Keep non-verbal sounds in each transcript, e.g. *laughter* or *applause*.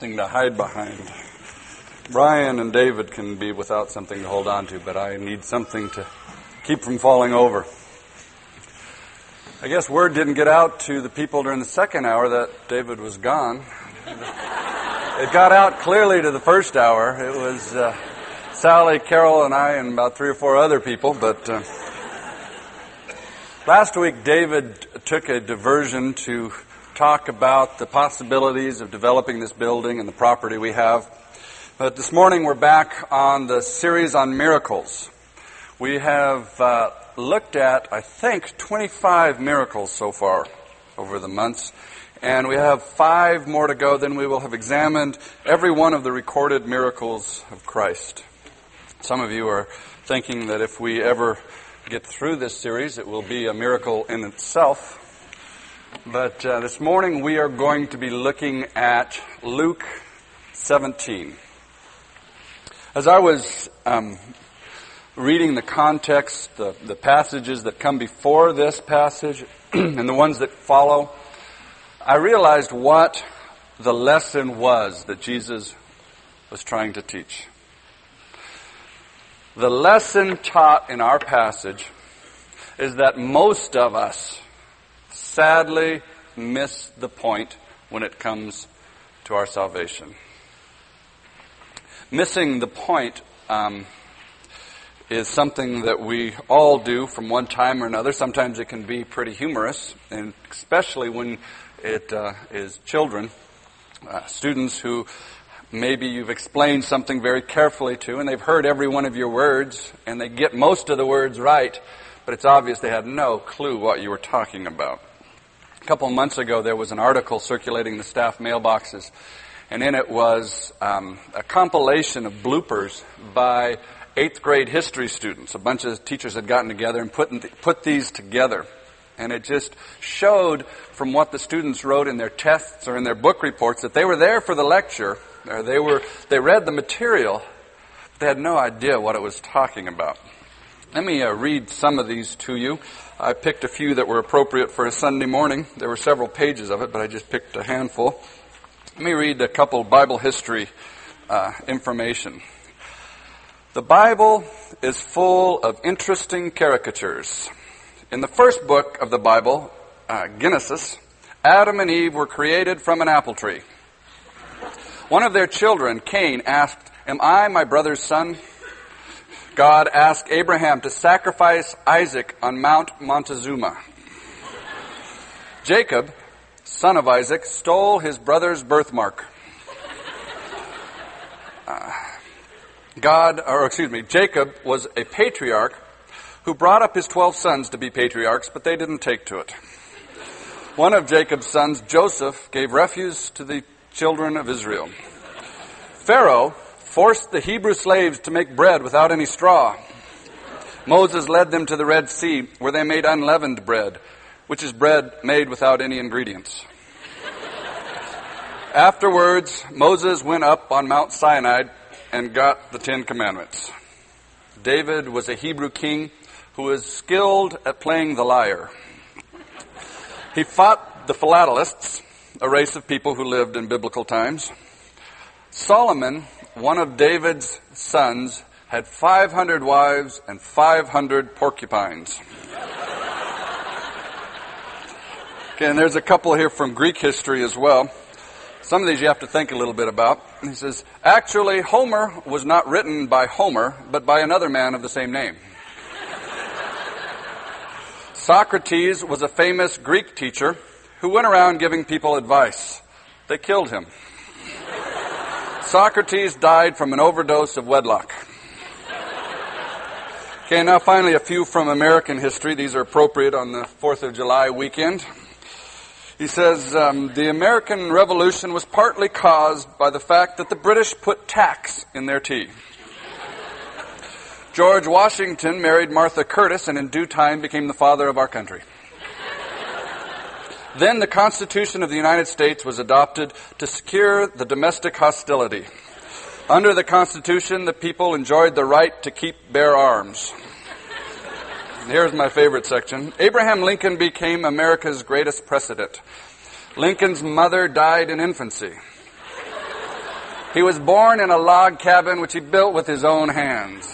Thing to hide behind. Brian and David can be without something to hold on to, but I need something to keep from falling over. I guess word didn't get out to the people during the second hour that David was gone. It got out clearly to the first hour. It was uh, Sally, Carol, and I, and about three or four other people. But uh, last week, David took a diversion to talk about the possibilities of developing this building and the property we have. But this morning, we're back on the series on miracles. We have uh, looked at, I think, 25 miracles so far over the months. And we have five more to go. Then we will have examined every one of the recorded miracles of Christ. Some of you are thinking that if we ever get through this series, it will be a miracle in itself. But uh, this morning we are going to be looking at Luke 17. As I was um, reading the context, the, the passages that come before this passage, *clears throat* and the ones that follow, I realized what the lesson was that Jesus was trying to teach. The lesson taught in our passage is that most of us sadly miss the point when it comes to our salvation. Missing the point um, is something that we all do from one time or another. Sometimes it can be pretty humorous, and especially when it uh, is children, uh, students who maybe you've explained something very carefully to, and they've heard every one of your words, and they get most of the words right, but it's obvious they had no clue what you were talking about. Couple of months ago, there was an article circulating the staff mailboxes, and in it was um, a compilation of bloopers by eighth grade history students. A bunch of teachers had gotten together and put, put these together. And it just showed from what the students wrote in their tests or in their book reports that they were there for the lecture, or they were, they read the material, but they had no idea what it was talking about. Let me uh, read some of these to you. I picked a few that were appropriate for a Sunday morning. There were several pages of it, but I just picked a handful. Let me read a couple Bible history uh, information. The Bible is full of interesting caricatures. In the first book of the Bible, uh, Genesis, Adam and Eve were created from an apple tree. One of their children, Cain, asked, Am I my brother's son? God asked Abraham to sacrifice Isaac on Mount Montezuma. Jacob, son of Isaac, stole his brother's birthmark. Uh, God, or excuse me, Jacob was a patriarch who brought up his 12 sons to be patriarchs, but they didn't take to it. One of Jacob's sons, Joseph, gave refuge to the children of Israel. Pharaoh forced the Hebrew slaves to make bread without any straw. Moses led them to the Red Sea, where they made unleavened bread, which is bread made without any ingredients. Afterwards, Moses went up on Mount Sinai and got the Ten Commandments. David was a Hebrew king who was skilled at playing the lyre. He fought the philatelists, a race of people who lived in biblical times. Solomon, one of David's sons, had 500 wives and 500 porcupines. okay, and there's a couple here from Greek history as well. Some of these you have to think a little bit about. He says, actually, Homer was not written by Homer, but by another man of the same name. Socrates was a famous Greek teacher who went around giving people advice. They killed him. Socrates died from an overdose of wedlock. Okay, now finally a few from American history. These are appropriate on the 4th of July weekend. He says um, the American Revolution was partly caused by the fact that the British put tax in their tea. George Washington married Martha Curtis and in due time became the father of our country. Then the Constitution of the United States was adopted to secure the domestic hostility. Under the Constitution, the people enjoyed the right to keep bear arms. Here's my favorite section. Abraham Lincoln became America's greatest president. Lincoln's mother died in infancy. He was born in a log cabin which he built with his own hands.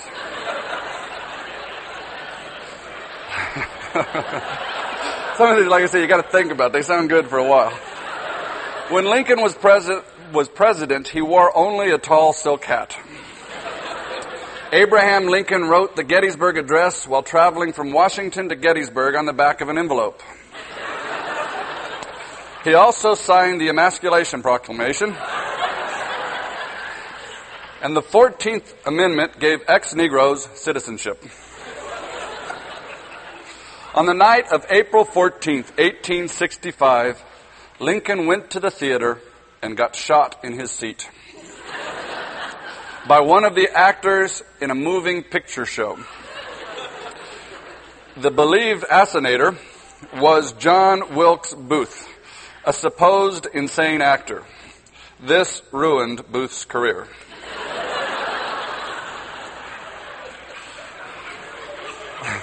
*laughs* Some of these, like I said, you got to think about. They sound good for a while. When Lincoln was president, was president, he wore only a tall silk hat. Abraham Lincoln wrote the Gettysburg Address while traveling from Washington to Gettysburg on the back of an envelope. He also signed the Emasculation Proclamation. And the 14th Amendment gave ex Negroes citizenship. On the night of April 14th, 1865, Lincoln went to the theater and got shot in his seat by one of the actors in a moving picture show. The believed assassinator was John Wilkes Booth, a supposed insane actor. This ruined Booth's career.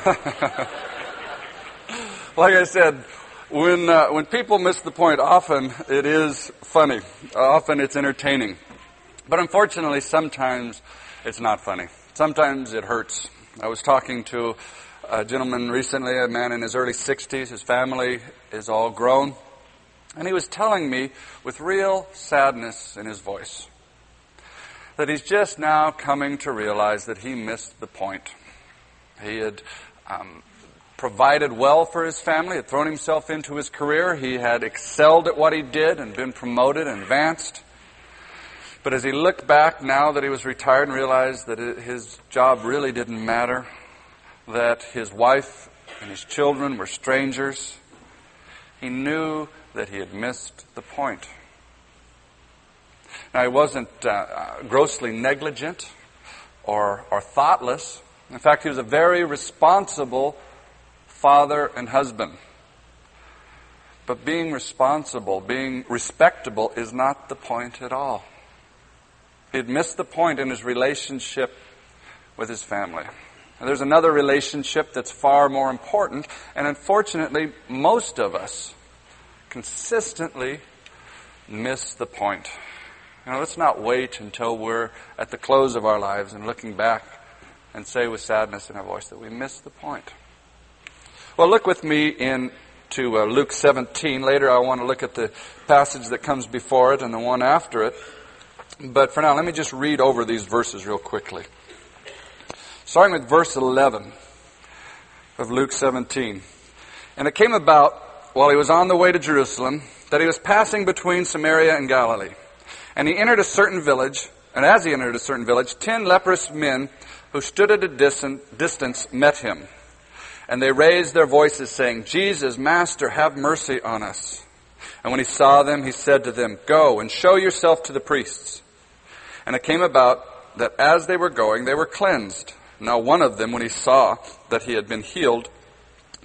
*laughs* like I said, when uh, when people miss the point, often it is funny. Often it's entertaining. But unfortunately, sometimes it's not funny. Sometimes it hurts. I was talking to a gentleman recently, a man in his early 60s. His family is all grown. And he was telling me with real sadness in his voice that he's just now coming to realize that he missed the point. He had um, provided well for his family, had thrown himself into his career. He had excelled at what he did and been promoted and advanced. But as he looked back now that he was retired and realized that his job really didn't matter, that his wife and his children were strangers, he knew that he had missed the point. Now, he wasn't uh, uh, grossly negligent or, or thoughtless. In fact, he was a very responsible father and husband. But being responsible, being respectable, is not the point at all. He'd missed the point in his relationship with his family. And there's another relationship that's far more important, and unfortunately, most of us consistently miss the point. You know, let's not wait until we're at the close of our lives and looking back and say with sadness in our voice that we missed the point. Well, look with me in to uh, Luke 17. Later, I want to look at the passage that comes before it and the one after it. But for now, let me just read over these verses real quickly. Starting with verse 11 of Luke 17. And it came about while he was on the way to Jerusalem that he was passing between Samaria and Galilee. And he entered a certain village, and as he entered a certain village, ten leprous men who stood at a distance met him. And they raised their voices, saying, Jesus, Master, have mercy on us. And when he saw them, he said to them, Go and show yourself to the priests. And it came about that as they were going, they were cleansed. Now one of them, when he saw that he had been healed,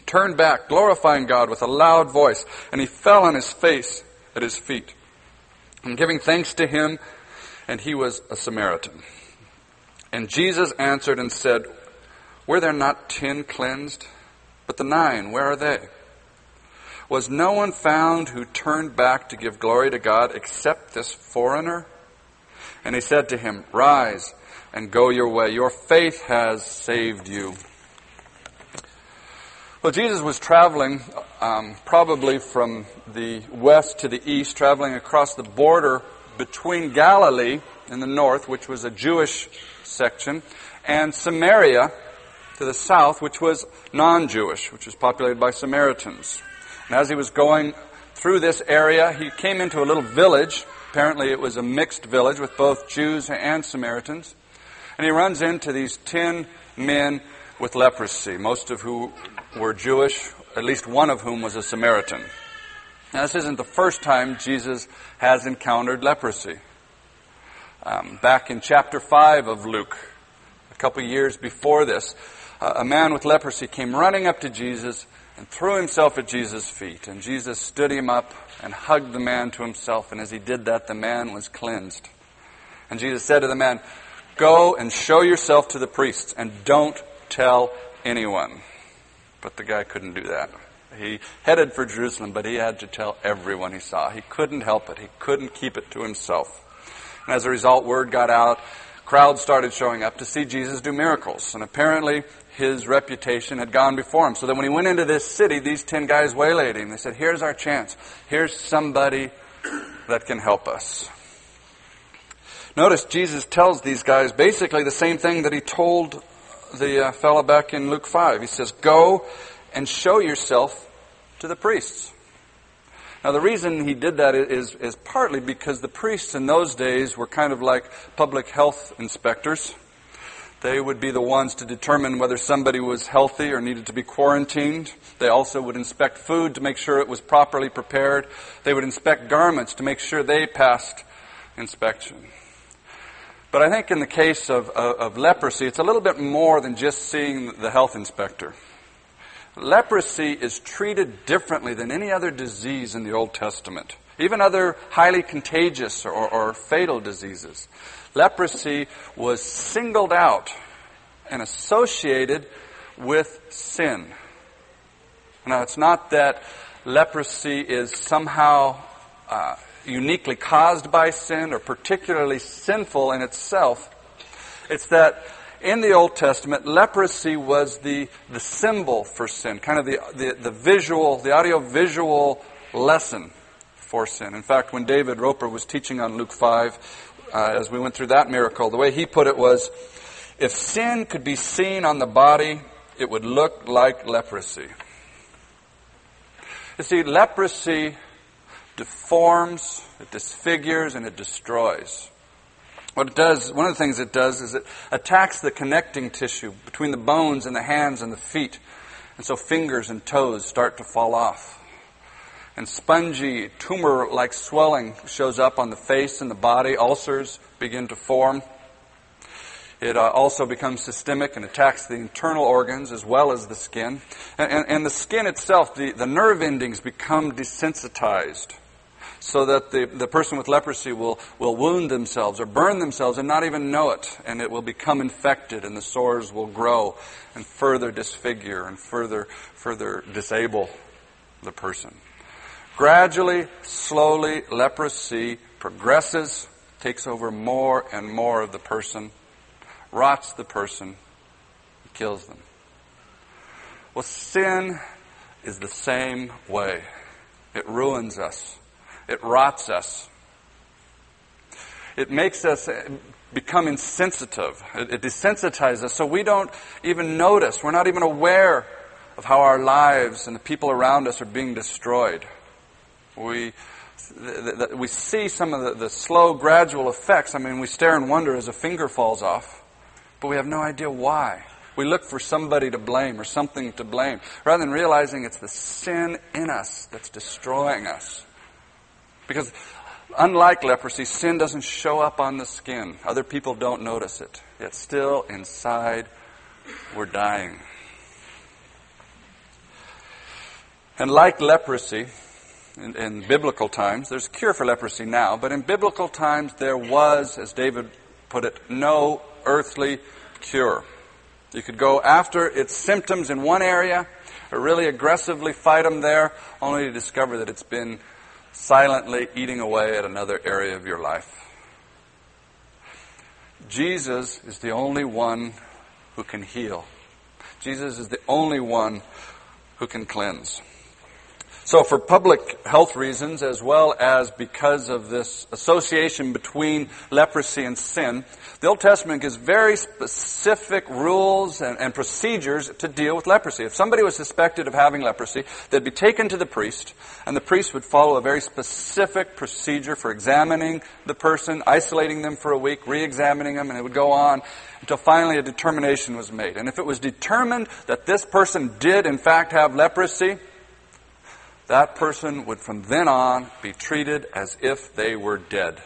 turned back, glorifying God with a loud voice, and he fell on his face at his feet, and giving thanks to him, and he was a Samaritan. And Jesus answered and said, Were there not ten cleansed? But the nine, where are they? Was no one found who turned back to give glory to God except this foreigner? And he said to him, Rise and go your way. Your faith has saved you. Well, Jesus was traveling um, probably from the west to the east, traveling across the border between Galilee in the north, which was a Jewish section, and Samaria to the south, which was non Jewish, which was populated by Samaritans. And as he was going through this area, he came into a little village Apparently, it was a mixed village with both Jews and Samaritans. And he runs into these ten men with leprosy, most of whom were Jewish, at least one of whom was a Samaritan. Now, this isn't the first time Jesus has encountered leprosy. Um, back in chapter 5 of Luke, a couple years before this, a man with leprosy came running up to Jesus and threw himself at Jesus' feet. And Jesus stood him up and hugged the man to himself. And as he did that, the man was cleansed. And Jesus said to the man, Go and show yourself to the priests and don't tell anyone. But the guy couldn't do that. He headed for Jerusalem, but he had to tell everyone he saw. He couldn't help it. He couldn't keep it to himself. And as a result, word got out. Crowds started showing up to see Jesus do miracles. And apparently, his reputation had gone before him. So that when he went into this city, these ten guys waylaid him. They said, Here's our chance. Here's somebody that can help us. Notice Jesus tells these guys basically the same thing that he told the uh, fellow back in Luke 5. He says, Go and show yourself to the priests. Now, the reason he did that is, is partly because the priests in those days were kind of like public health inspectors. They would be the ones to determine whether somebody was healthy or needed to be quarantined. They also would inspect food to make sure it was properly prepared. They would inspect garments to make sure they passed inspection. But I think in the case of, of, of leprosy, it's a little bit more than just seeing the health inspector. Leprosy is treated differently than any other disease in the Old Testament, even other highly contagious or, or fatal diseases. Leprosy was singled out and associated with sin. Now, it's not that leprosy is somehow uh, uniquely caused by sin or particularly sinful in itself. It's that in the Old Testament, leprosy was the, the symbol for sin, kind of the, the, the visual, the audio visual lesson for sin. In fact, when David Roper was teaching on Luke 5, uh, as we went through that miracle, the way he put it was if sin could be seen on the body, it would look like leprosy. You see, leprosy deforms, it disfigures, and it destroys. What it does, one of the things it does is it attacks the connecting tissue between the bones and the hands and the feet. And so fingers and toes start to fall off. And spongy, tumor like swelling shows up on the face and the body. Ulcers begin to form. It uh, also becomes systemic and attacks the internal organs as well as the skin. And, and, and the skin itself, the, the nerve endings become desensitized so that the, the person with leprosy will, will wound themselves or burn themselves and not even know it. And it will become infected and the sores will grow and further disfigure and further, further disable the person. Gradually, slowly, leprosy progresses, takes over more and more of the person, rots the person, kills them. Well, sin is the same way. It ruins us. It rots us. It makes us uh, become insensitive. It, it desensitizes us so we don't even notice. We're not even aware of how our lives and the people around us are being destroyed. We, the, the, we see some of the, the slow, gradual effects. I mean, we stare and wonder as a finger falls off, but we have no idea why. We look for somebody to blame or something to blame, rather than realizing it's the sin in us that's destroying us. Because unlike leprosy, sin doesn't show up on the skin. Other people don't notice it. Yet still inside, we're dying. And like leprosy, in, in, biblical times, there's a cure for leprosy now, but in biblical times there was, as David put it, no earthly cure. You could go after its symptoms in one area, or really aggressively fight them there, only to discover that it's been silently eating away at another area of your life. Jesus is the only one who can heal. Jesus is the only one who can cleanse. So, for public health reasons, as well as because of this association between leprosy and sin, the Old Testament gives very specific rules and, and, procedures to deal with leprosy. If somebody was suspected of having leprosy, they'd be taken to the priest, and the priest would follow a very specific procedure for examining the person, isolating them for a week, re examining them, and it would go on until finally a determination was made. And if it was determined that this person did, in fact, have leprosy, that person would from then on be treated as if they were dead.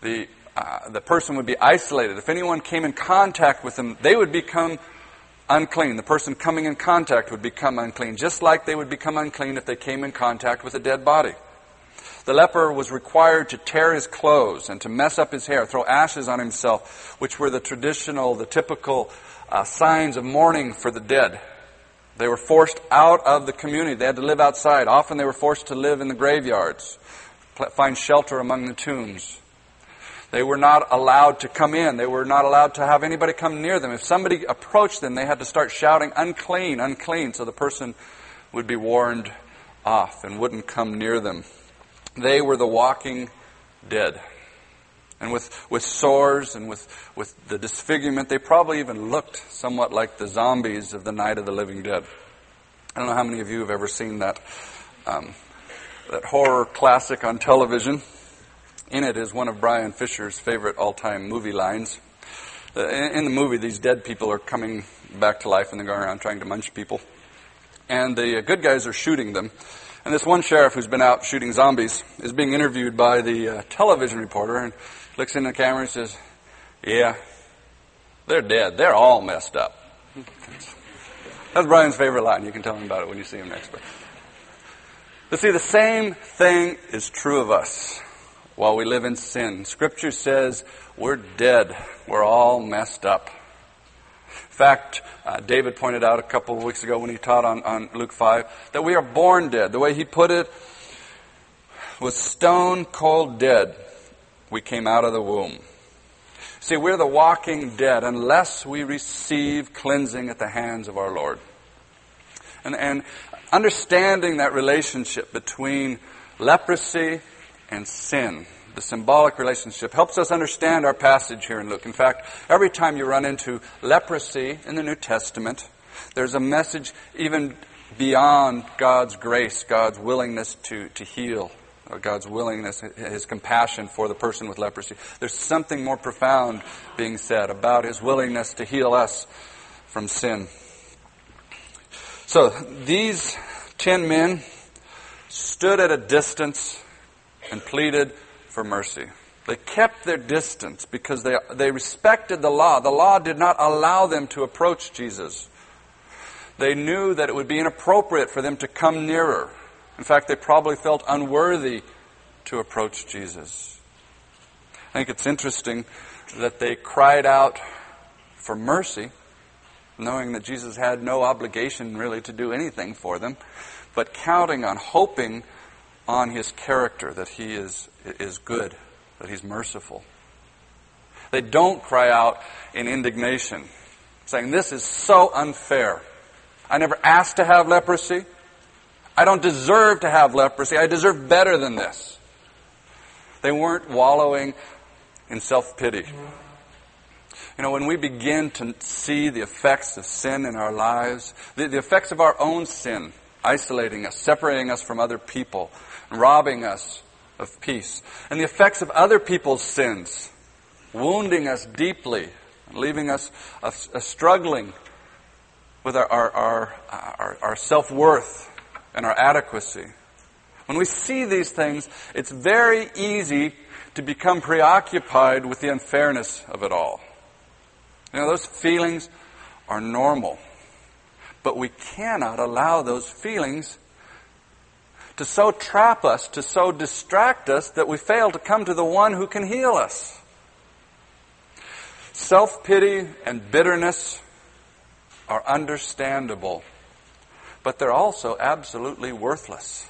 The, uh, the person would be isolated. If anyone came in contact with them, they would become unclean. The person coming in contact would become unclean, just like they would become unclean if they came in contact with a dead body. The leper was required to tear his clothes and to mess up his hair, throw ashes on himself, which were the traditional, the typical uh, signs of mourning for the dead. They were forced out of the community. They had to live outside. Often they were forced to live in the graveyards. find shelter among the tombs. They were not allowed to come in. They were not allowed to have anybody come near them. If somebody approached them, they had to start shouting, unclean, unclean, so the person would be warned off and wouldn't come near them. They were the walking dead. And with, with sores and with, with the disfigurement, they probably even looked somewhat like the zombies of the Night of the Living Dead. I don't know how many of you have ever seen that, um, that horror classic on television. In it is one of Brian Fisher's favorite all time movie lines. Uh, in, the movie, these dead people are coming back to life and they're going around trying to munch people. And the uh, good guys are shooting them. And this one sheriff who's been out shooting zombies is being interviewed by the uh, television reporter and looks in the camera and says, Yeah, they're dead. They're all messed up. *laughs* That's Brian's favorite line. You can tell him about it when you see him next. But see, the same thing is true of us while we live in sin. Scripture says we're dead. We're all messed up. In fact, uh, David pointed out a couple of weeks ago when he taught on, on Luke 5 that we are born dead. The way he put it was stone cold dead. We came out of the womb. See, we're the walking dead unless we receive cleansing at the hands of our Lord. And, and understanding that relationship between leprosy and sin, the symbolic relationship, helps us understand our passage here in Luke. In fact, every time you run into leprosy in the New Testament, there's a message even beyond God's grace, God's willingness to, to heal, God's willingness, His compassion for the person with leprosy. There's something more profound being said about His willingness to heal us from sin. So these ten men stood at a distance and pleaded for mercy. They kept their distance because they, they respected the law. The law did not allow them to approach Jesus. They knew that it would be inappropriate for them to come nearer. In fact, they probably felt unworthy to approach Jesus. I think it's interesting that they cried out for mercy, knowing that Jesus had no obligation really to do anything for them, but counting on, hoping on his character, that he is, is good, that he's merciful. They don't cry out in indignation, saying, This is so unfair. I never asked to have leprosy. I don't deserve to have leprosy. I deserve better than this. They weren't wallowing in self pity. You know, when we begin to see the effects of sin in our lives, the, the effects of our own sin, isolating us, separating us from other people, robbing us of peace. And the effects of other people's sins, wounding us deeply, leaving us uh, uh, struggling with our, our, our, our, our self worth and our adequacy. When we see these things, it's very easy to become preoccupied with the unfairness of it all. You know, those feelings are normal. But we cannot allow those feelings to so trap us, to so distract us that we fail to come to the one who can heal us. Self pity and bitterness are understandable, but they're also absolutely worthless.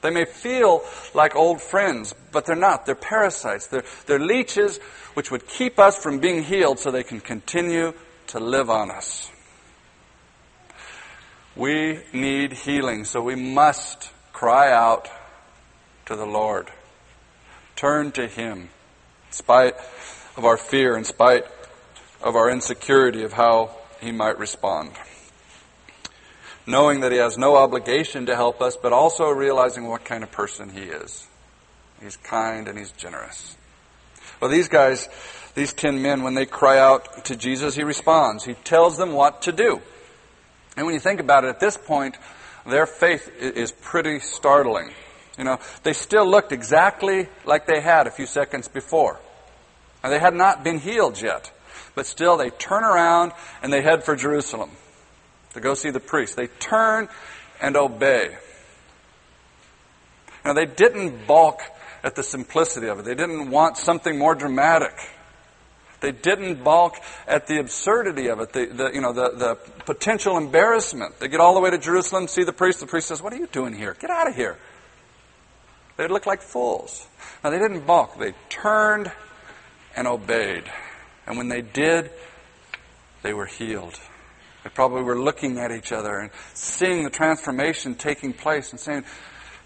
They may feel like old friends, but they're not. They're parasites. They're, they're leeches which would keep us from being healed so they can continue to live on us. We need healing, so we must cry out to the Lord. Turn to Him, in spite of our fear, in spite of our insecurity of how He might respond. Knowing that He has no obligation to help us, but also realizing what kind of person He is. He's kind and He's generous. Well, these guys, these ten men, when they cry out to Jesus, He responds. He tells them what to do. And when you think about it, at this point, their faith is pretty startling. You know, they still looked exactly like they had a few seconds before. And they had not been healed yet. But still, they turn around and they head for Jerusalem to go see the priest. They turn and obey. Now, they didn't balk at the simplicity of it. They didn't want something more dramatic. They didn't balk at the absurdity of it, the, the, you know, the, the potential embarrassment. They get all the way to Jerusalem, see the priest. The priest says, What are you doing here? Get out of here. They looked like fools. Now, they didn't balk. They turned and obeyed. And when they did, they were healed. They probably were looking at each other and seeing the transformation taking place and saying,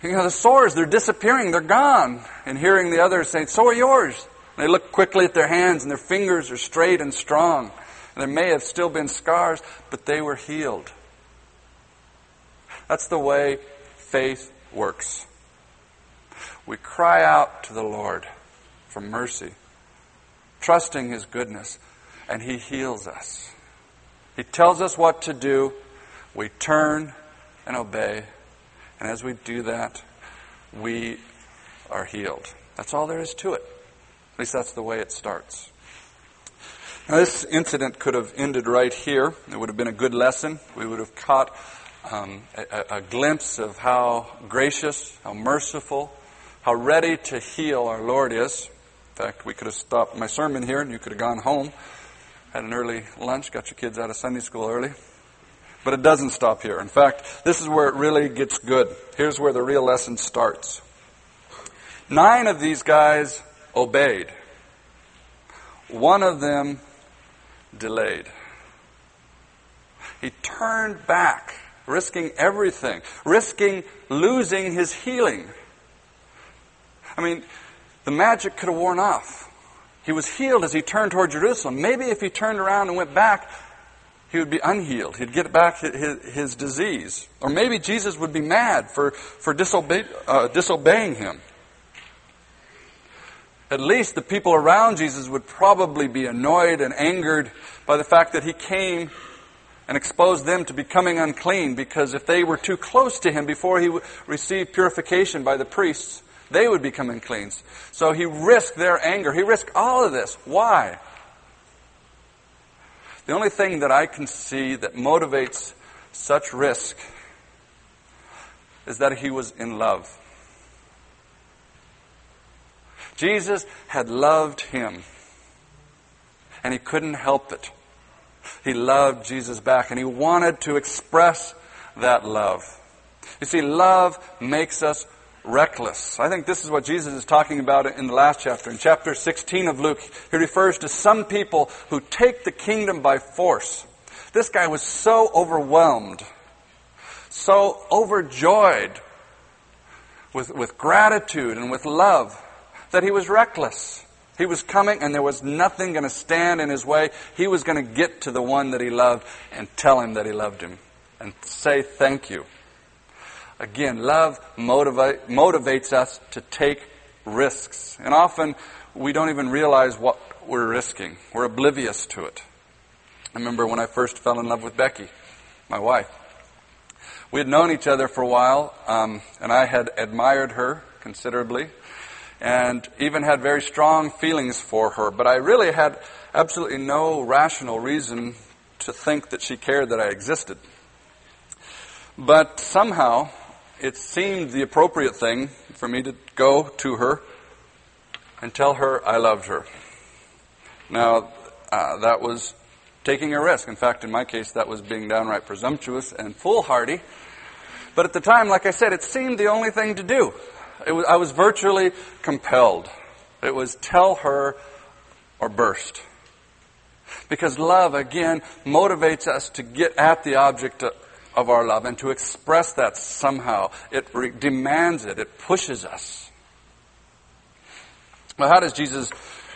you know, the sores, they're disappearing, they're gone. And hearing the others saying, so are yours. And they look quickly at their hands and their fingers are straight and strong. And there may have still been scars, but they were healed. That's the way faith works. We cry out to the Lord for mercy, trusting His goodness, and He heals us. He tells us what to do. We turn and obey. And as we do that, we are healed. That's all there is to it. At least that's the way it starts. Now, this incident could have ended right here. It would have been a good lesson. We would have caught um, a, a glimpse of how gracious, how merciful, how ready to heal our Lord is. In fact, we could have stopped my sermon here and you could have gone home, had an early lunch, got your kids out of Sunday school early. But it doesn't stop here. In fact, this is where it really gets good. Here's where the real lesson starts. Nine of these guys obeyed. One of them delayed. He turned back risking everything, risking losing his healing. I mean, the magic could have worn off. He was healed as he turned toward Jerusalem. Maybe if he turned around and went back, he would be unhealed. He'd get back his, his disease. Or maybe Jesus would be mad for, for uh, disobeying him. At least the people around Jesus would probably be annoyed and angered by the fact that he came and exposed them to becoming unclean because if they were too close to him before he received purification by the priests, they would become unclean. So he risked their anger. He risked all of this. Why? The only thing that I can see that motivates such risk is that he was in love. Jesus had loved him, and he couldn't help it. He loved Jesus back and he wanted to express that love. You see, love makes us reckless. I think this is what Jesus is talking about in the last chapter. In chapter 16 of Luke, he refers to some people who take the kingdom by force. This guy was so overwhelmed, so overjoyed with, with gratitude and with love that he was reckless. He was coming and there was nothing going to stand in his way. He was going to get to the one that he loved and tell him that he loved him and say thank you. Again, love motivate, motivates us to take risks. And often we don't even realize what we're risking. We're oblivious to it. I remember when I first fell in love with Becky, my wife. We had known each other for a while, um, and I had admired her considerably and even had very strong feelings for her. But I really had absolutely no rational reason to think that she cared that I existed. But somehow it seemed the appropriate thing for me to go to her and tell her I loved her. Now, uh, that was taking a risk. In fact, in my case, that was being downright presumptuous and foolhardy. But at the time, like I said, it seemed the only thing to do. Was, I was virtually compelled. It was tell her or burst. Because love, again, motivates us to get at the object of our love and to express that somehow. It re- demands it, it pushes us. Well, how does Jesus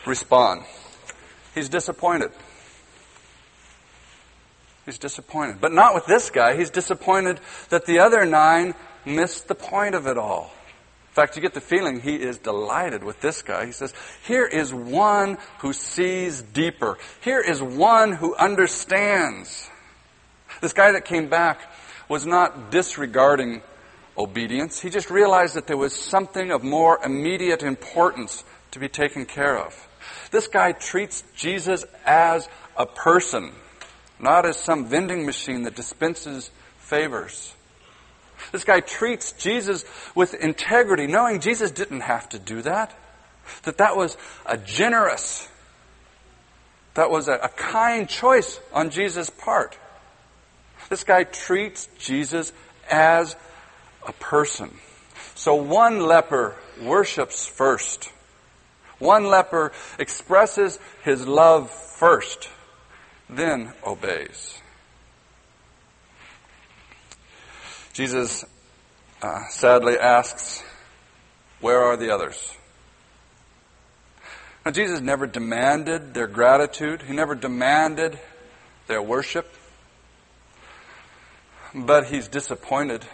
respond? He's disappointed. He's disappointed. But not with this guy. He's disappointed that the other nine missed the point of it all In fact, you get the feeling he is delighted with this guy. He says, Here is one who sees deeper. Here is one who understands. This guy that came back was not disregarding obedience. He just realized that there was something of more immediate importance to be taken care of. This guy treats Jesus as a person, not as some vending machine that dispenses favors. This guy treats Jesus with integrity, knowing Jesus didn't have to do that. That that was a generous, that was a, a kind choice on Jesus' part. This guy treats Jesus as a person. So one leper worships first. One leper expresses his love first, then obeys. Jesus uh, sadly asks, Where are the others? Now, Jesus never demanded their gratitude, He never demanded their worship, but He's disappointed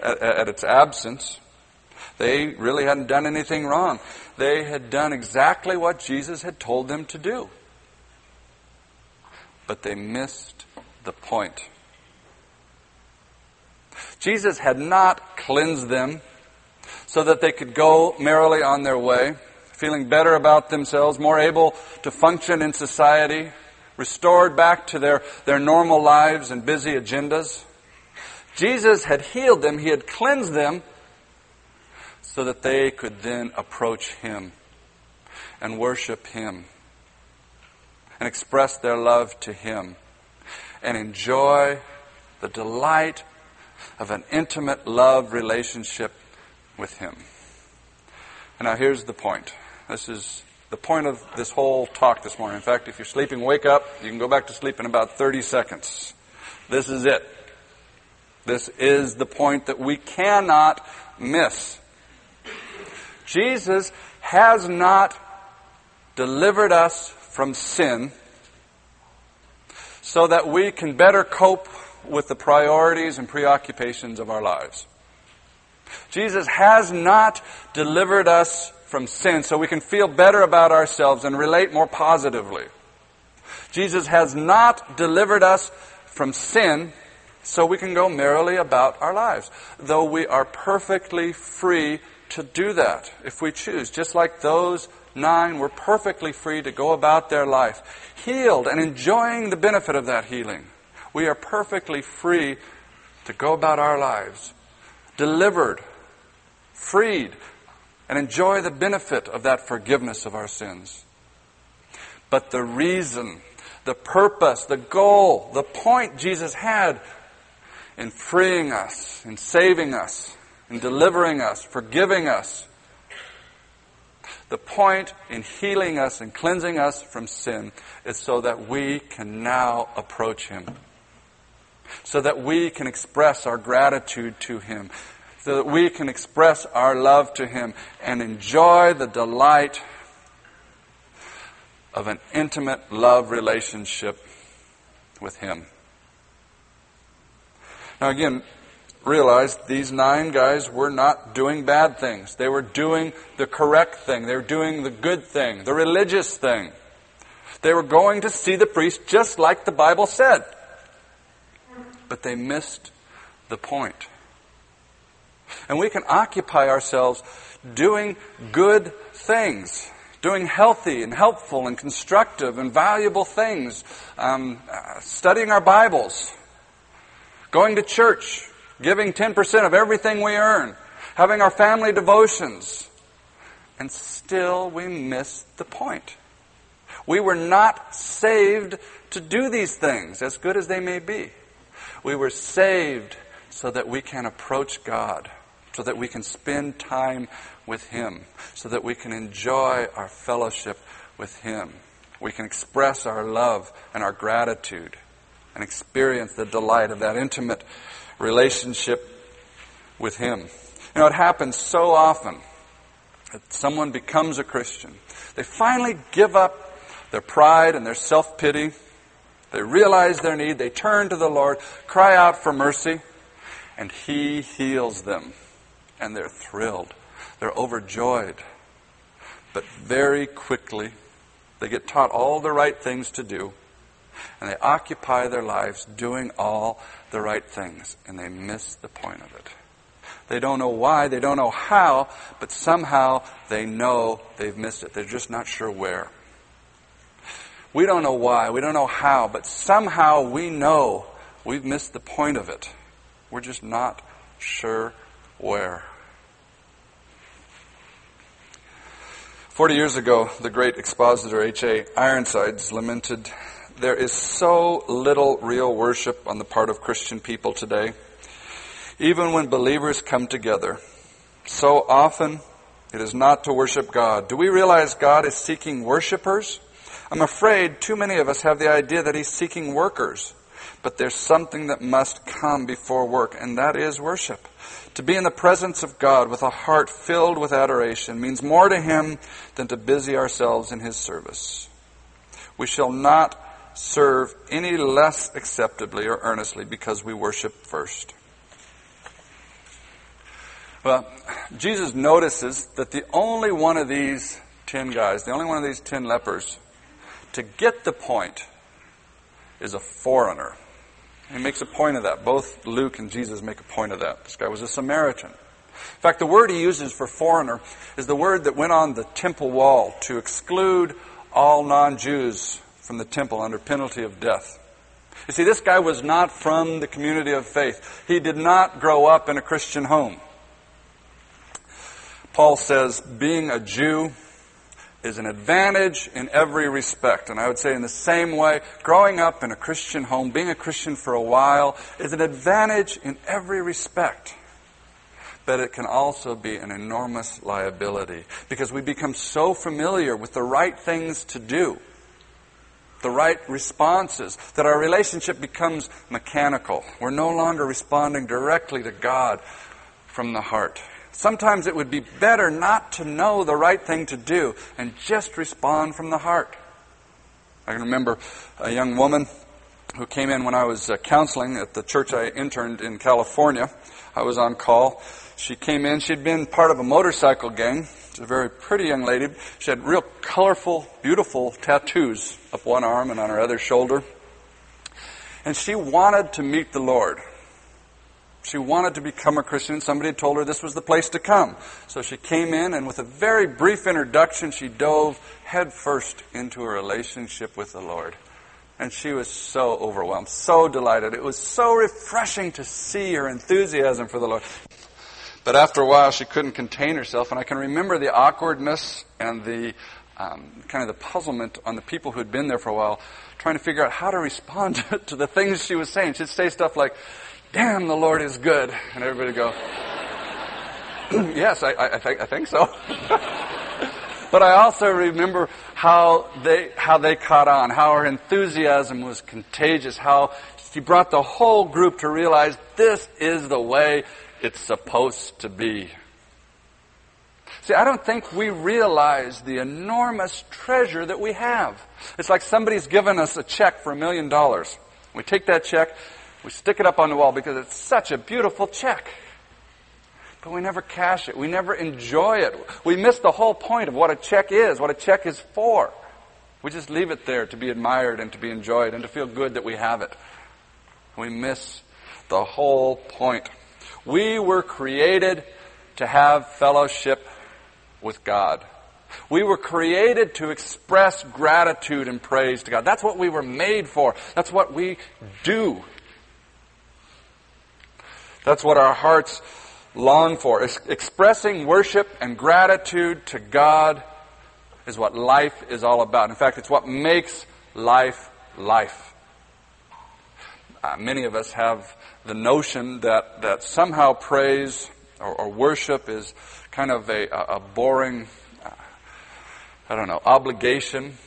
at, at its absence. They really hadn't done anything wrong. They had done exactly what Jesus had told them to do. But they missed the point. Jesus had not cleansed them so that they could go merrily on their way, feeling better about themselves, more able to function in society, restored back to their, their normal lives and busy agendas. Jesus had healed them, He had cleansed them so that they could then approach Him and worship Him and express their love to Him and enjoy the delight of an intimate love relationship with Him. And now here's the point. This is the point of this whole talk this morning. In fact, if you're sleeping, wake up. You can go back to sleep in about 30 seconds. This is it. This is the point that we cannot miss. Jesus has not delivered us from sin so that we can better cope with the priorities and preoccupations of our lives. Jesus has not delivered us from sin so we can feel better about ourselves and relate more positively. Jesus has not delivered us from sin so we can go merrily about our lives, though we are perfectly free to do that if we choose. Just like those nine were perfectly free to go about their life, healed and enjoying the benefit of that healing. We are perfectly free to go about our lives, delivered, freed, and enjoy the benefit of that forgiveness of our sins. But the reason, the purpose, the goal, the point Jesus had in freeing us, in saving us, in delivering us, forgiving us. The point in healing us and cleansing us from sin is so that we can now approach Him. So that we can express our gratitude to Him. So that we can express our love to Him and enjoy the delight of an intimate love relationship with Him. Now again, realize these nine guys were not doing bad things. They were doing the correct thing. They were doing the good thing, the religious thing. They were going to see the priest just like the Bible said. But they missed the point. And we can occupy ourselves doing good things, doing healthy and helpful and constructive and valuable things, um, uh, studying our Bibles, going to church, giving 10% of everything we earn, having our family devotions. And still we miss the point. We were not saved to do these things, as good as they may be. We were saved so that we can approach God, so that we can spend time with Him, so that we can enjoy our fellowship with Him. We can express our love and our gratitude and experience the delight of that intimate relationship with Him. You know, it happens so often that someone becomes a Christian. They finally give up their pride and their self pity. They realize their need. They turn to the Lord, cry out for mercy, and He heals them. And they're thrilled. They're overjoyed. But very quickly, they get taught all the right things to do, and they occupy their lives doing all the right things, and they miss the point of it. They don't know why, they don't know how, but somehow they know they've missed it. They're just not sure where. We don't know why, we don't know how, but somehow we know we've missed the point of it. We're just not sure where. Forty years ago, the great expositor H.A. Ironsides lamented there is so little real worship on the part of Christian people today. Even when believers come together, so often It is not to worship God. Do we realize God is seeking worshipers? I'm afraid too many of us have the idea that He's seeking workers. But there's something that must come before work, and that is worship. To be in the presence of God with a heart filled with adoration means more to Him than to busy ourselves in His service. We shall not serve any less acceptably or earnestly because we worship first. Well, Jesus notices that the only one of these ten guys, the only one of these ten lepers, to get the point, is a foreigner. He makes a point of that. Both Luke and Jesus make a point of that. This guy was a Samaritan. In fact, the word he uses for foreigner is the word that went on the temple wall to exclude all non Jews from the temple under penalty of death. You see, this guy was not from the community of faith. He did not grow up in a Christian home. Paul says being a Jew is an advantage in every respect. And I would say in the same way, growing up in a Christian home, being a Christian for a while, is an advantage in every respect. But it can also be an enormous liability because we become so familiar with the right things to do, the right responses, that our relationship becomes mechanical. We're no longer responding directly to God from the heart. Sometimes it would be better not to know the right thing to do and just respond from the heart. I can remember a young woman who came in when I was uh, counseling at the church I interned in California. I was on call. She came in. She'd been part of a motorcycle gang. She's a very pretty young lady. She had real colorful, beautiful tattoos up one arm and on her other shoulder. And she wanted to meet the Lord. She wanted to become a Christian. Somebody had told her this was the place to come. So she came in, and with a very brief introduction, she dove headfirst into a relationship with the Lord. And she was so overwhelmed, so delighted. It was so refreshing to see her enthusiasm for the Lord. But after a while, she couldn't contain herself, and I can remember the awkwardness and the um, kind of the puzzlement on the people who'd been there for a while, trying to figure out how to respond *laughs* to the things she was saying. She'd say stuff like, damn, the Lord is good. And everybody would go, *clears throat* yes, I, I, think, I think so. *laughs* but I also remember how they, how they caught on, how her enthusiasm was contagious, how she brought the whole group to realize this is the way it's supposed to be. See, I don't think we realize the enormous treasure that we have. It's like somebody's given us a check for a million dollars. We take that check we stick it up on the wall because it's such a beautiful check. But we never cash it. We never enjoy it. We miss the whole point of what a check is, what a check is for. We just leave it there to be admired and to be enjoyed and to feel good that we have it. We miss the whole point. We were created to have fellowship with God. We were created to express gratitude and praise to God. That's what we were made for. That's what we do. That's what our hearts long for. Expressing worship and gratitude to God is what life is all about. In fact, it's what makes life life. Uh, many of us have the notion that, that somehow praise or, or worship is kind of a, a boring, uh, I don't know, obligation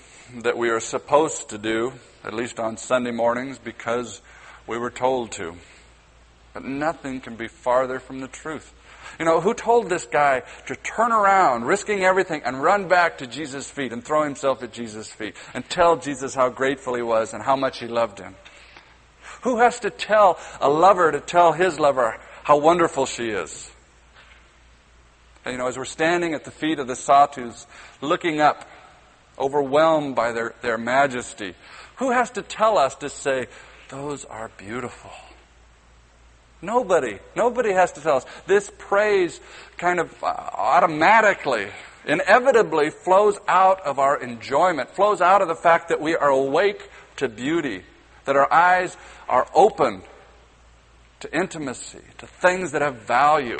that we are supposed to do, at least on Sunday mornings, because we were told to. But nothing can be farther from the truth. You know, who told this guy to turn around, risking everything, and run back to Jesus' feet and throw himself at Jesus' feet and tell Jesus how grateful he was and how much he loved him? Who has to tell a lover to tell his lover how wonderful she is? And, you know, as we're standing at the feet of the Satus, looking up, overwhelmed by their, their majesty, who has to tell us to say, those are beautiful? Nobody. Nobody has to tell us. This praise kind of uh, automatically, inevitably flows out of our enjoyment, flows out of the fact that we are awake to beauty, that our eyes are open to intimacy, to things that have value.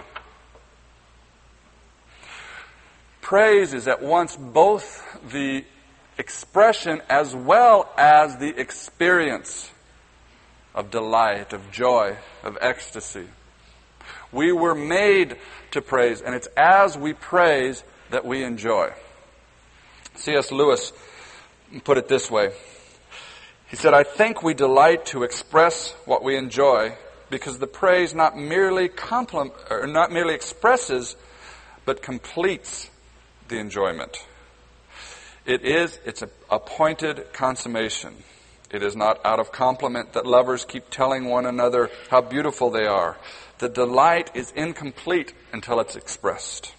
Praise is at once both the expression as well as the experience of delight, of joy, of ecstasy. We were made to praise, and it's as we praise that we enjoy. C.S. Lewis put it this way. He said, I think we delight to express what we enjoy because the praise not merely or not merely expresses, but completes the enjoyment. It is its appointed consummation. It is not out of compliment that lovers keep telling one another how beautiful they are. The delight is incomplete until it's expressed.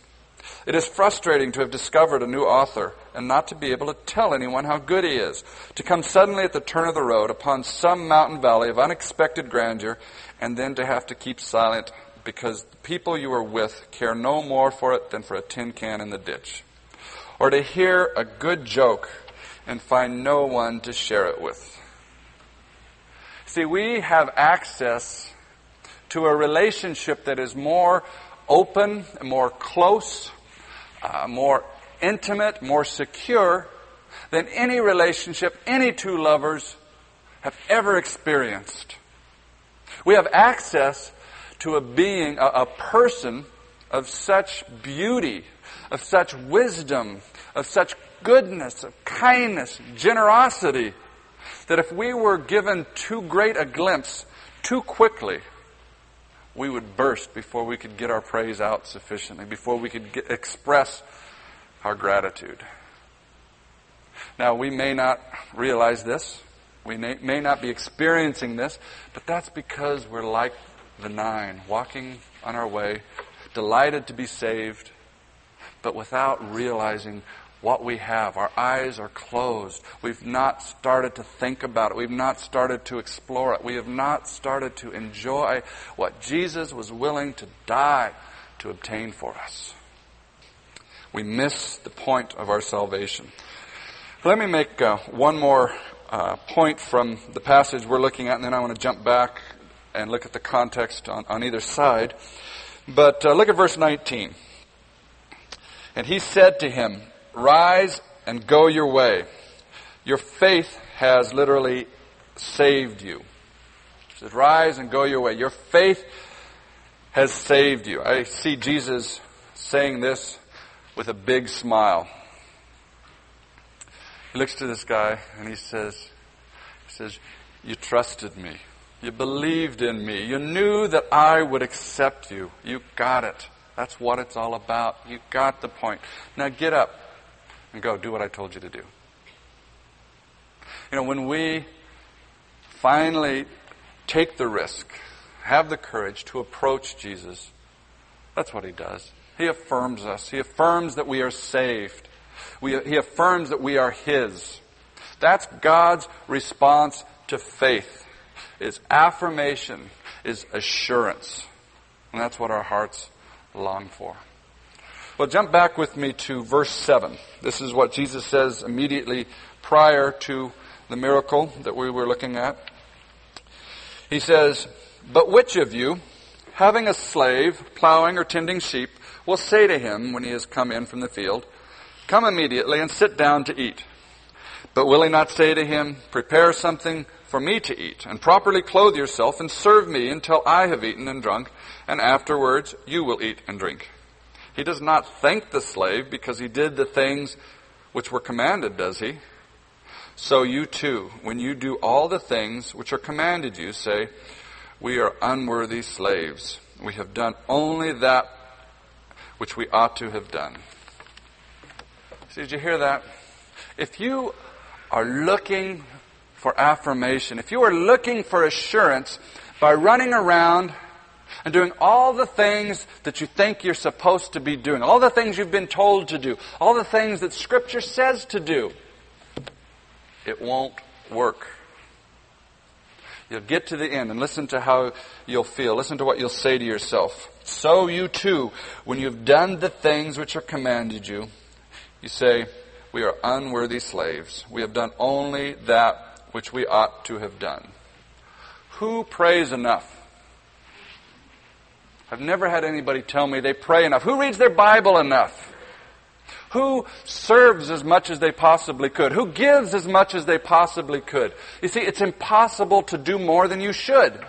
It is frustrating to have discovered a new author and not to be able to tell anyone how good he is. To come suddenly at the turn of the road upon some mountain valley of unexpected grandeur and then to have to keep silent because the people you are with care no more for it than for a tin can in the ditch or to hear a good joke and find no one to share it with. See, we have access to a relationship that is more open, more close, uh, more intimate, more secure than any relationship any two lovers have ever experienced. We have access to a being, a, a person of such beauty of such wisdom, of such goodness, of kindness, generosity, that if we were given too great a glimpse too quickly, we would burst before we could get our praise out sufficiently, before we could get, express our gratitude. Now, we may not realize this. We may, may not be experiencing this, but that's because we're like the nine, walking on our way, delighted to be saved, but without realizing what we have. Our eyes are closed. We've not started to think about it. We've not started to explore it. We have not started to enjoy what Jesus was willing to die to obtain for us. We miss the point of our salvation. Let me make uh, one more uh, point from the passage we're looking at, and then I want to jump back and look at the context on, on either side. But uh, look at verse 19. And he said to him, Rise and go your way. Your faith has literally saved you. He says, Rise and go your way. Your faith has saved you. I see Jesus saying this with a big smile. He looks to this guy and he says, he says, You trusted me. You believed in me. You knew that I would accept you. You got it. That's what it's all about. You got the point. Now get up and go do what I told you to do. You know, when we finally take the risk, have the courage to approach Jesus, that's what he does. He affirms us. He affirms that we are saved. We, he affirms that we are his. That's God's response to faith. Is affirmation, is assurance. And that's what our hearts long for. Well, jump back with me to verse 7. This is what Jesus says immediately prior to the miracle that we were looking at. He says, But which of you, having a slave plowing or tending sheep, will say to him when he has come in from the field, Come immediately and sit down to eat? But will he not say to him, Prepare something for me to eat, and properly clothe yourself, and serve me until I have eaten and drunk, and afterwards you will eat and drink. He does not thank the slave because he did the things which were commanded, does he? So you too, when you do all the things which are commanded you, say, We are unworthy slaves. We have done only that which we ought to have done. See, did you hear that? If you are looking for affirmation, if you are looking for assurance by running around and doing all the things that you think you're supposed to be doing, all the things you've been told to do, all the things that Scripture says to do, it won't work. You'll get to the end and listen to how you'll feel. Listen to what you'll say to yourself. So you too, when you've done the things which are commanded you, you say, We are unworthy slaves. We have done only that which we ought to have done. Who prays enough? I've never had anybody tell me they pray enough. Who reads their Bible enough? Who serves as much as they possibly could? Who gives as much as they possibly could? You see, it's impossible to do more than you should.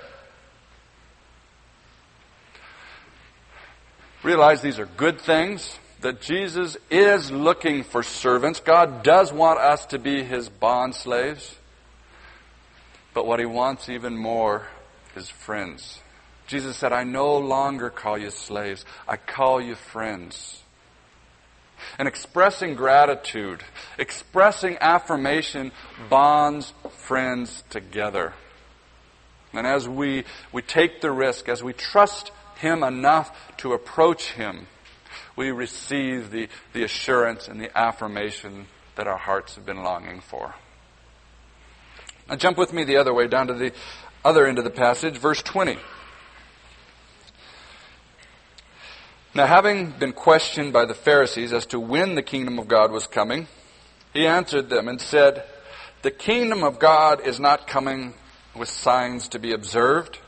realize these are good things, that Jesus is looking for servants. God does want us to be his bond slaves. But what he wants even more is friends. Jesus said, I no longer call you slaves, I call you friends. And expressing gratitude, expressing affirmation bonds friends together. And as we, we take the risk, as we trust Him enough to approach Him, we receive the, the assurance and the affirmation that our hearts have been longing for. Now jump with me the other way down to the other end of the passage, verse 20. Now, having been questioned by the Pharisees as to when the kingdom of God was coming, he answered them and said, The kingdom of God is not coming with signs to be observed,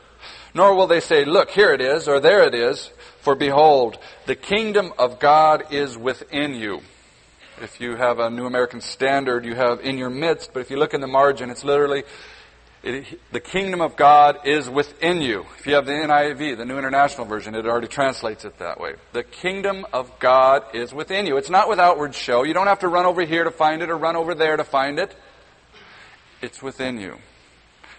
nor will they say, Look, here it is, or there it is, for behold, the kingdom of God is within you. If you have a New American Standard, you have in your midst, but if you look in the margin, it's literally it, the kingdom of God is within you. If you have the NIV, the New International Version, it already translates it that way. The kingdom of God is within you. It's not with outward show. You don't have to run over here to find it or run over there to find it. It's within you.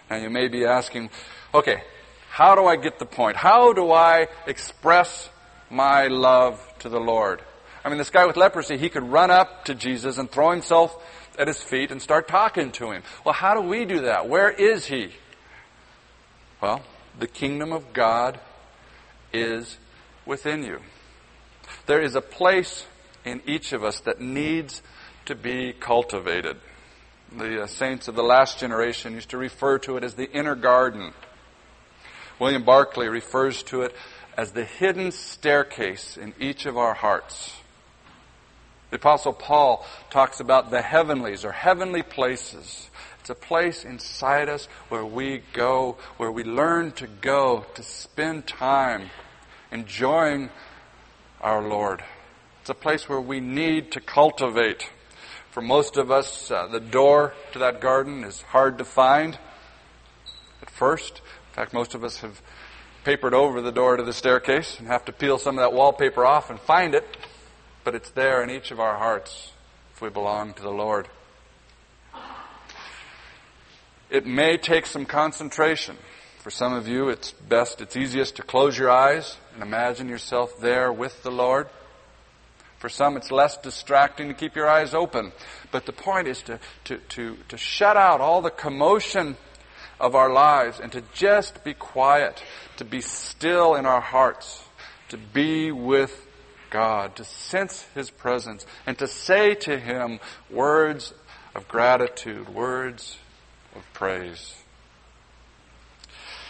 Now you may be asking, okay, how do I get the point? How do I express my love to the Lord? I mean, this guy with leprosy, he could run up to Jesus and throw himself at his feet and start talking to him. Well, how do we do that? Where is he? Well, the kingdom of God is within you. There is a place in each of us that needs to be cultivated. The uh, saints of the last generation used to refer to it as the inner garden. William Barclay refers to it as the hidden staircase in each of our hearts. The Apostle Paul talks about the heavenlies or heavenly places. It's a place inside us where we go, where we learn to go, to spend time enjoying our Lord. It's a place where we need to cultivate. For most of us, uh, the door to that garden is hard to find at first. In fact, most of us have papered over the door to the staircase and have to peel some of that wallpaper off and find it but it's there in each of our hearts if we belong to the Lord. It may take some concentration. For some of you, it's best, it's easiest to close your eyes and imagine yourself there with the Lord. For some, it's less distracting to keep your eyes open. But the point is to, to, to, to shut out all the commotion of our lives and to just be quiet, to be still in our hearts, to be with God, to sense His presence, and to say to Him words of gratitude, words of praise.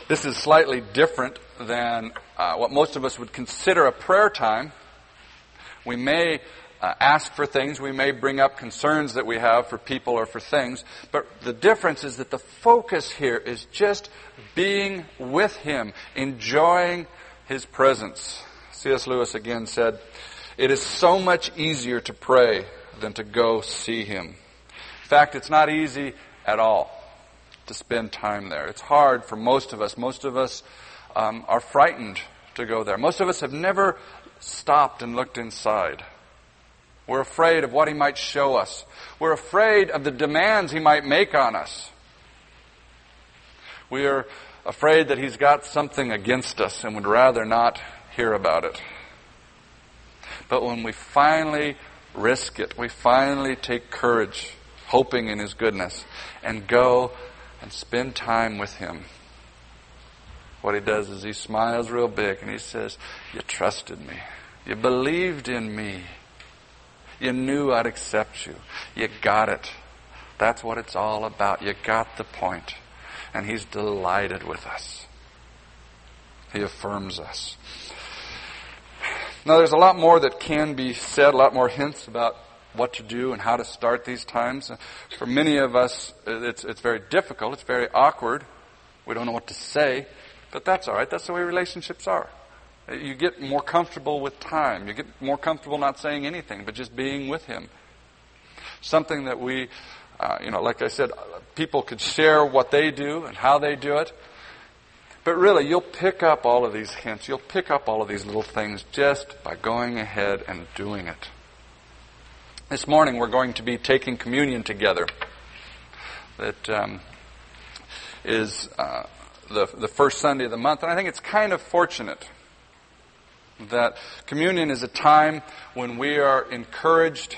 This is slightly different than uh, what most of us would consider a prayer time. We may uh, ask for things, we may bring up concerns that we have for people or for things, but the difference is that the focus here is just being with Him, enjoying His presence. C.S. Lewis again said, It is so much easier to pray than to go see him. In fact, it's not easy at all to spend time there. It's hard for most of us. Most of us um, are frightened to go there. Most of us have never stopped and looked inside. We're afraid of what he might show us. We're afraid of the demands he might make on us. We are afraid that he's got something against us and would rather not hear about it. But when we finally risk it, we finally take courage, hoping in His goodness, and go and spend time with Him. What He does is He smiles real big and He says, You trusted me. You believed in me. You knew I'd accept you. You got it. That's what it's all about. You got the point. And He's delighted with us. He affirms us. Now, there's a lot more that can be said, a lot more hints about what to do and how to start these times. For many of us, it's, it's very difficult. It's very awkward. We don't know what to say. But that's all right. That's the way relationships are. You get more comfortable with time. You get more comfortable not saying anything, but just being with Him. Something that we, uh, you know, like I said, people could share what they do and how they do it. But really, you'll pick up all of these hints. You'll pick up all of these little things just by going ahead and doing it. This morning, we're going to be taking communion together. That um, is uh, the, the first Sunday of the month. And I think it's kind of fortunate that communion is a time when we are encouraged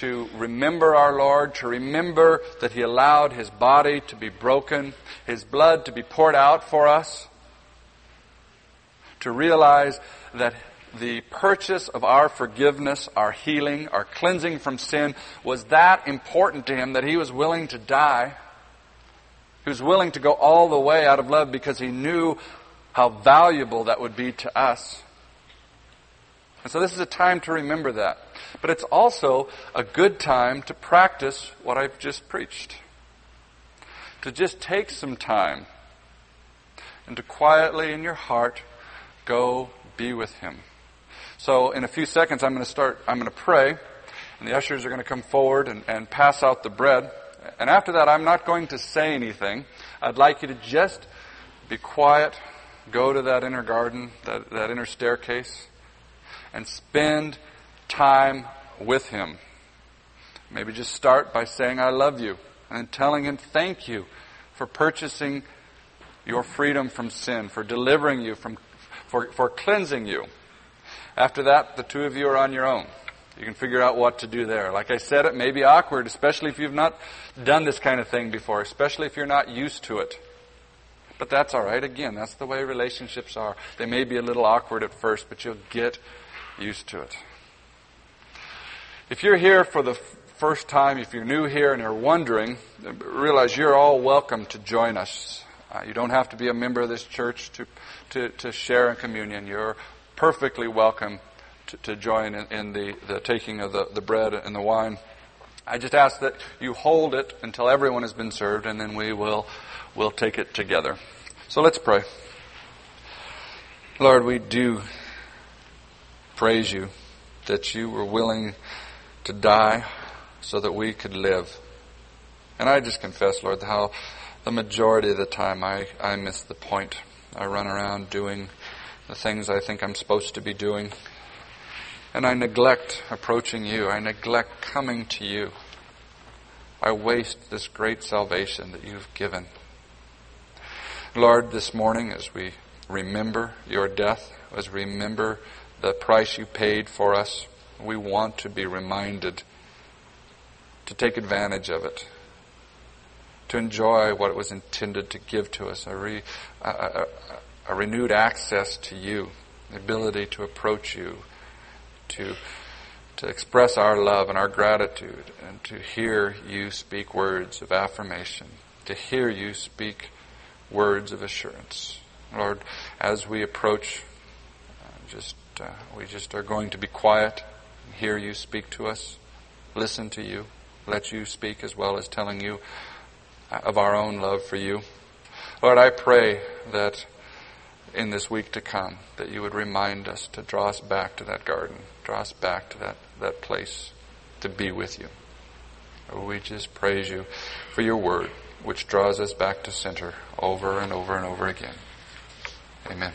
to remember our Lord, to remember that He allowed His body to be broken, His blood to be poured out for us, to realize that the purchase of our forgiveness, our healing, our cleansing from sin was that important to Him that He was willing to die. He was willing to go all the way out of love because He knew how valuable that would be to us. And so this is a time to remember that. But it's also a good time to practice what I've just preached. To just take some time and to quietly in your heart go be with Him. So in a few seconds I'm going to start, I'm going to pray and the ushers are going to come forward and, and pass out the bread. And after that I'm not going to say anything. I'd like you to just be quiet, go to that inner garden, that, that inner staircase, and spend time with Him. Maybe just start by saying, I love you, and telling Him, thank you for purchasing your freedom from sin, for delivering you, from, for, for cleansing you. After that, the two of you are on your own. You can figure out what to do there. Like I said, it may be awkward, especially if you've not done this kind of thing before, especially if you're not used to it. But that's all right. Again, that's the way relationships are. They may be a little awkward at first, but you'll get used to it. If you're here for the first time, if you're new here and you're wondering, realize you're all welcome to join us. Uh, you don't have to be a member of this church to, to, to share in communion. You're perfectly welcome to, to join in, in, the, the taking of the, the bread and the wine. I just ask that you hold it until everyone has been served, and then we will we'll take it together. So let's pray. Lord, we do praise you that you were willing to die so that we could live. And I just confess, Lord, how the majority of the time I, I miss the point. I run around doing the things I think I'm supposed to be doing. And I neglect approaching you. I neglect coming to you. I waste this great salvation that you've given. Lord, this morning as we remember your death, as we remember the price you paid for us, we want to be reminded to take advantage of it, to enjoy what it was intended to give to us, a, re, a, a, a renewed access to you, the ability to approach you, to to express our love and our gratitude, and to hear you speak words of affirmation, to hear you speak words of assurance. Lord, as we approach, uh, just uh, we just are going to be quiet, hear you speak to us, listen to you, let you speak as well as telling you uh, of our own love for you. Lord, I pray that in this week to come, that you would remind us to draw us back to that garden, draw us back to that, that place to be with you. We just praise you for your word, which draws us back to center over and over and over again. Amen.